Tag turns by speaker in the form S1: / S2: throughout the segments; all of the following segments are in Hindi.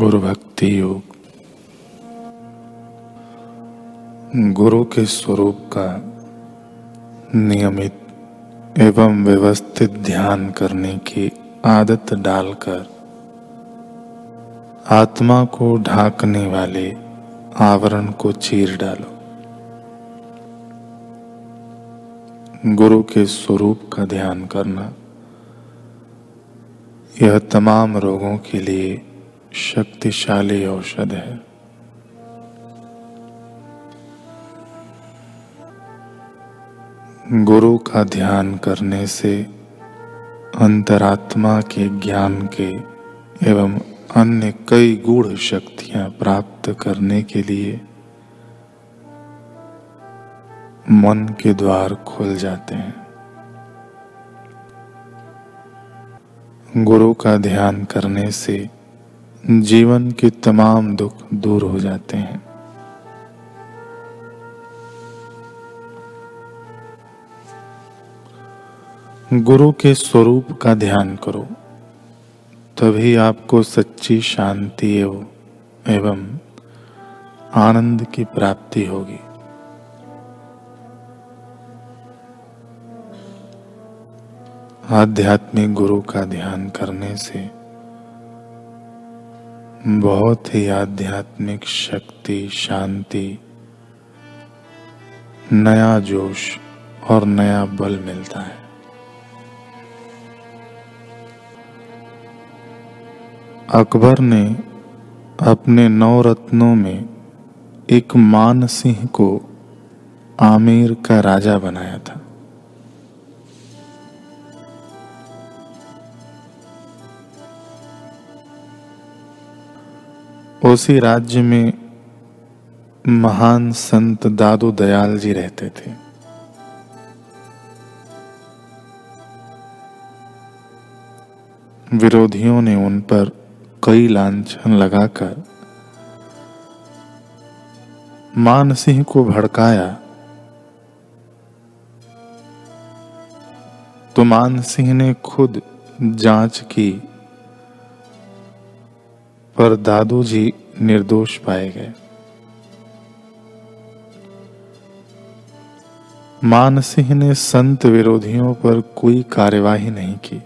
S1: गुरु भक्ति योग गुरु के स्वरूप का नियमित एवं व्यवस्थित ध्यान करने की आदत डालकर आत्मा को ढाकने वाले आवरण को चीर डालो। गुरु के स्वरूप का ध्यान करना यह तमाम रोगों के लिए शक्तिशाली औषध है। गुरु का ध्यान करने से अंतरात्मा के ज्ञान के एवं अन्य कई गूढ़ शक्तियाँ प्राप्त करने के लिए मन के द्वार खुल जाते हैं। गुरु का ध्यान करने से जीवन के तमाम दुख दूर हो जाते हैं। गुरु के स्वरूप का ध्यान करो, तभी आपको सच्ची शांति एवं आनंद की प्राप्ति होगी। आध्यात्मिक गुरु का ध्यान करने से बहुत ही आध्यात्मिक शक्ति, शांति, नया जोश और नया बल मिलता है। अकबर ने अपने नौ रत्नों में एक मान सिंह को आमिर का राजा बनाया था। उसी राज्य में महान संत दादू दयाल जी रहते थे। विरोधियों ने उन पर कई लांछन लगाकर मान सिंह को भड़काया। तो मान सिंह ने खुद जाँच की पर दादू जी निर्दोष पाए गए। मानसिंह ने संत विरोधियों पर कोई कार्यवाही नहीं की,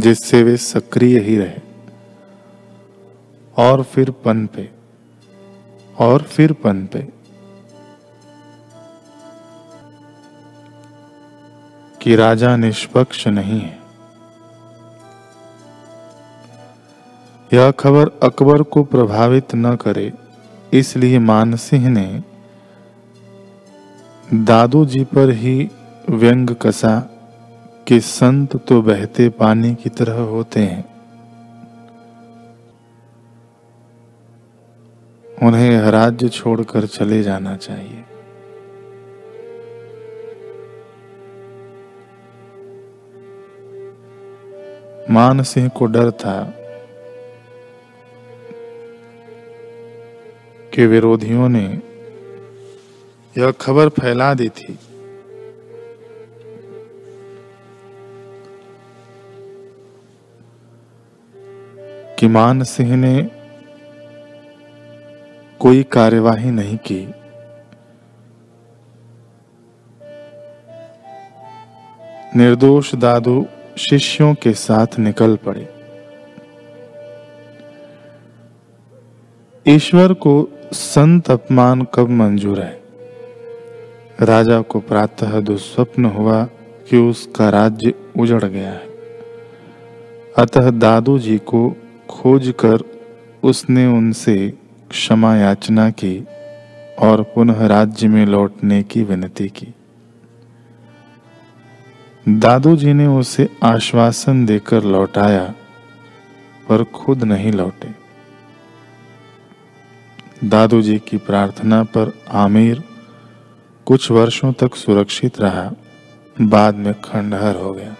S1: जिससे वे सक्रिय ही रहे, और फिर पन पे, और फिर पन पे। कि राजा निष्पक्ष नहीं है। यह खबर अकबर को प्रभावित न करे, इसलिए मानसिंह ने दादू जी पर ही व्यंग कसा कि संत तो बहते पानी की तरह होते हैं। उन्हें राज्य छोड़कर चले जाना चाहिए। मान सिंह को डर था के विरोधियों ने यह खबर फैला दी थी। कि मान सिंह ने कोई कार्यवाही नहीं की। निर्दोष दादू शिष्यों के साथ निकल पड़े। ईश्वर को संत अपमान कब मंजूर है? राजा को प्रातः दुस्वप्न हुआ कि उसका राज्य उजड़ गया है। अतः दादू जी को खोज कर उसने उनसे क्षमा याचना की और पुनः राज्य में लौटने की विनती की। दादू जी ने उसे आश्वासन देकर लौटाया, पर खुद नहीं लौटे। दादू जी की प्रार्थना पर आमिर कुछ वर्षों तक सुरक्षित रहा, बाद में खंडहर हो गया।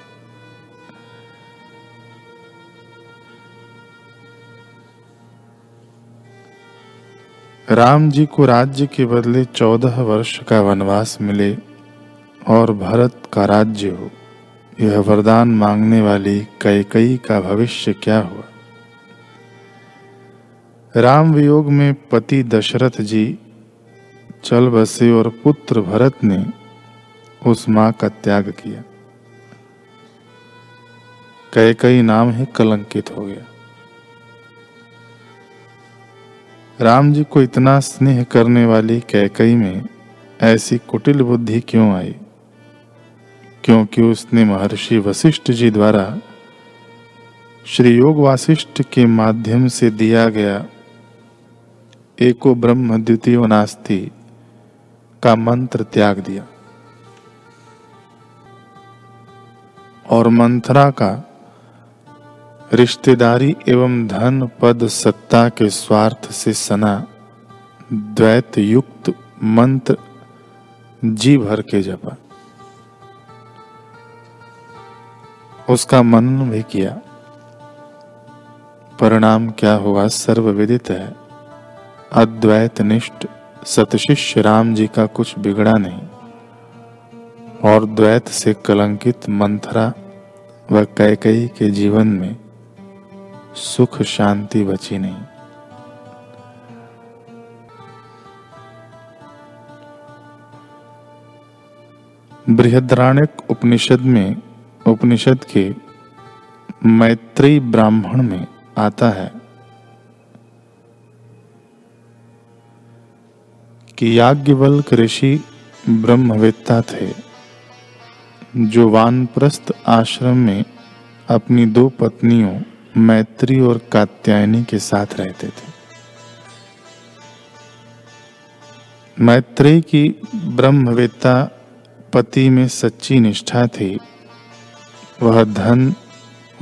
S1: राम जी को राज्य के बदले चौदह वर्ष का वनवास मिले और भरत का राज्य हो। यह वरदान मांगने वाली कैकई का भविष्य क्या हुआ? राम वियोग में पति दशरथ जी, चल बसे और पुत्र भरत ने उस माँ का त्याग किया। कैकई नाम ही कलंकित हो गया। राम जी को इतना स्नेह करने वाली कैकई में ऐसी कुटिल बुद्धि क्यों आई? क्योंकि उसने महर्षि वशिष्ठ जी द्वारा श्री योग वासिष्ठ के माध्यम से दिया गया एको ब्रह्म द्वितीय नास्ति का मंत्र त्याग दिया। और मंथरा का रिश्तेदारी एवं धन पद सत्ता के स्वार्थ से सना द्वैत युक्त मंत्र जी भर के जपा। उसका मनन भी किया। परिणाम क्या हुआ? सर्वविदित है। अद्वैत निष्ठ सतशिष्य राम जी का कुछ बिगड़ा नहीं। और द्वैत से कलंकित मंथरा व कैकई के जीवन में सुख शांति बची नहीं। बृहद्राणक उपनिषद में, उपनिषद के मैत्री ब्राह्मण में आता है कि याज्ञवल्क ऋषि ब्रह्मवेत्ता थे, जो वानप्रस्थ आश्रम में अपनी दो पत्नियों, मैत्री और कात्यायनी के साथ रहते थे। मैत्री की ब्रह्मवेत्ता पति में सच्ची निष्ठा थी, वह धन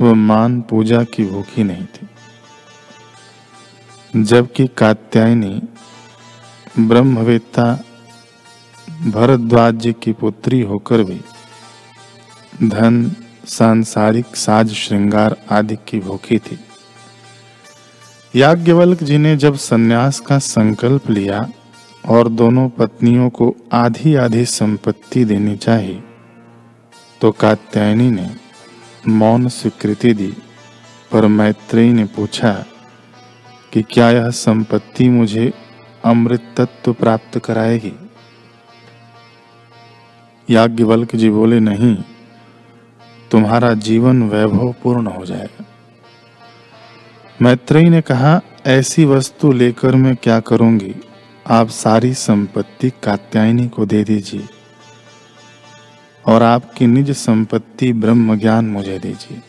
S1: व मान पूजा की भूखी नहीं थी, जबकि कात्यायनी ब्रह्मवेत्ता भरद्वाज की पुत्री होकर भी धन, सांसारिक साज श्रृंगार आदि की भूखी थी। याज्ञवल्क जी ने जब सन्यास का संकल्प लिया और दोनों पत्नियों को आधी आधी संपत्ति देनी चाहिए तो कात्यायनी ने मौन स्वीकृति दी। पर मैत्रेयी ने पूछा कि क्या यह संपत्ति मुझे अमृत तत्व प्राप्त कराएगी। याज्ञवल्क जी बोले, नहीं, तुम्हारा जीवन वैभव पूर्ण हो जाएगा। मैत्रेयी ने कहा, ऐसी वस्तु लेकर मैं क्या करूँगी? आप सारी संपत्ति कात्यायनी को दे दीजिए और आपकी निज संपत्ति ब्रह्म ज्ञान मुझे दीजिए।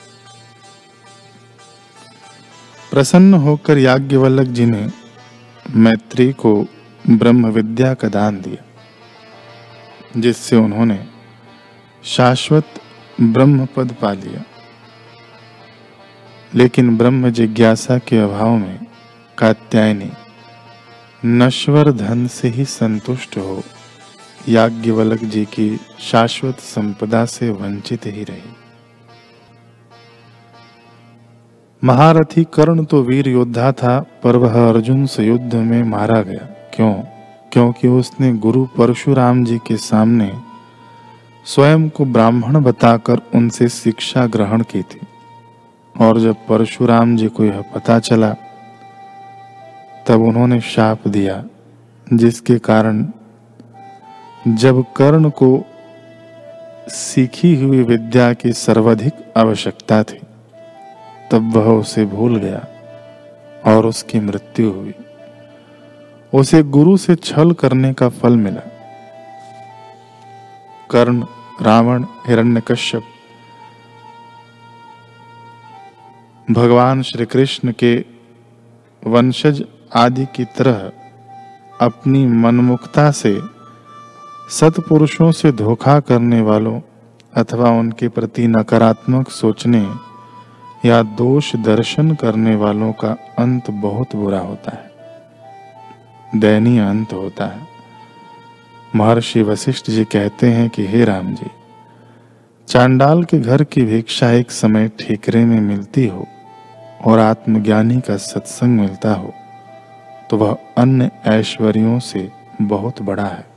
S1: प्रसन्न होकर याज्ञवल्लक जी ने मैत्री को ब्रह्म विद्या का दान दिया, जिससे उन्होंने शाश्वत ब्रह्म पद पा लिया। लेकिन ब्रह्म जिज्ञासा के अभाव में कात्यायनी, नश्वर धन से ही संतुष्ट हो, याज्ञवल्क जी की शाश्वत संपदा से वंचित ही रही। महारथी कर्ण तो वीर योद्धा था, पर वह अर्जुन से युद्ध में मारा गया। क्यों? क्योंकि उसने गुरु परशुराम जी के सामने स्वयं को ब्राह्मण बताकर उनसे शिक्षा ग्रहण की थी। और जब परशुराम जी को यह पता चला, तब उन्होंने शाप दिया, जिसके कारण जब कर्ण को सीखी हुई विद्या की सर्वाधिक आवश्यकता थी। तब वह उसे भूल गया और उसकी मृत्यु हुई। उसे गुरु से छल करने का फल मिला। कर्ण, रावण, हिरण्यकश्यप, भगवान श्री कृष्ण के वंशज आदि की तरह अपनी मनमुखता से सतपुरुषों से धोखा करने वालों अथवा उनके प्रति नकारात्मक सोचने या दोष दर्शन करने वालों का अंत बहुत बुरा होता है। दयनीय अंत होता है। महर्षि वशिष्ठ जी कहते हैं कि, हे राम जी, चांडाल के घर की भिक्षा एक समय ठेकरे में मिलती हो और आत्मज्ञानी का सत्संग मिलता हो तो वह अन्य ऐश्वर्यों से बहुत बड़ा है।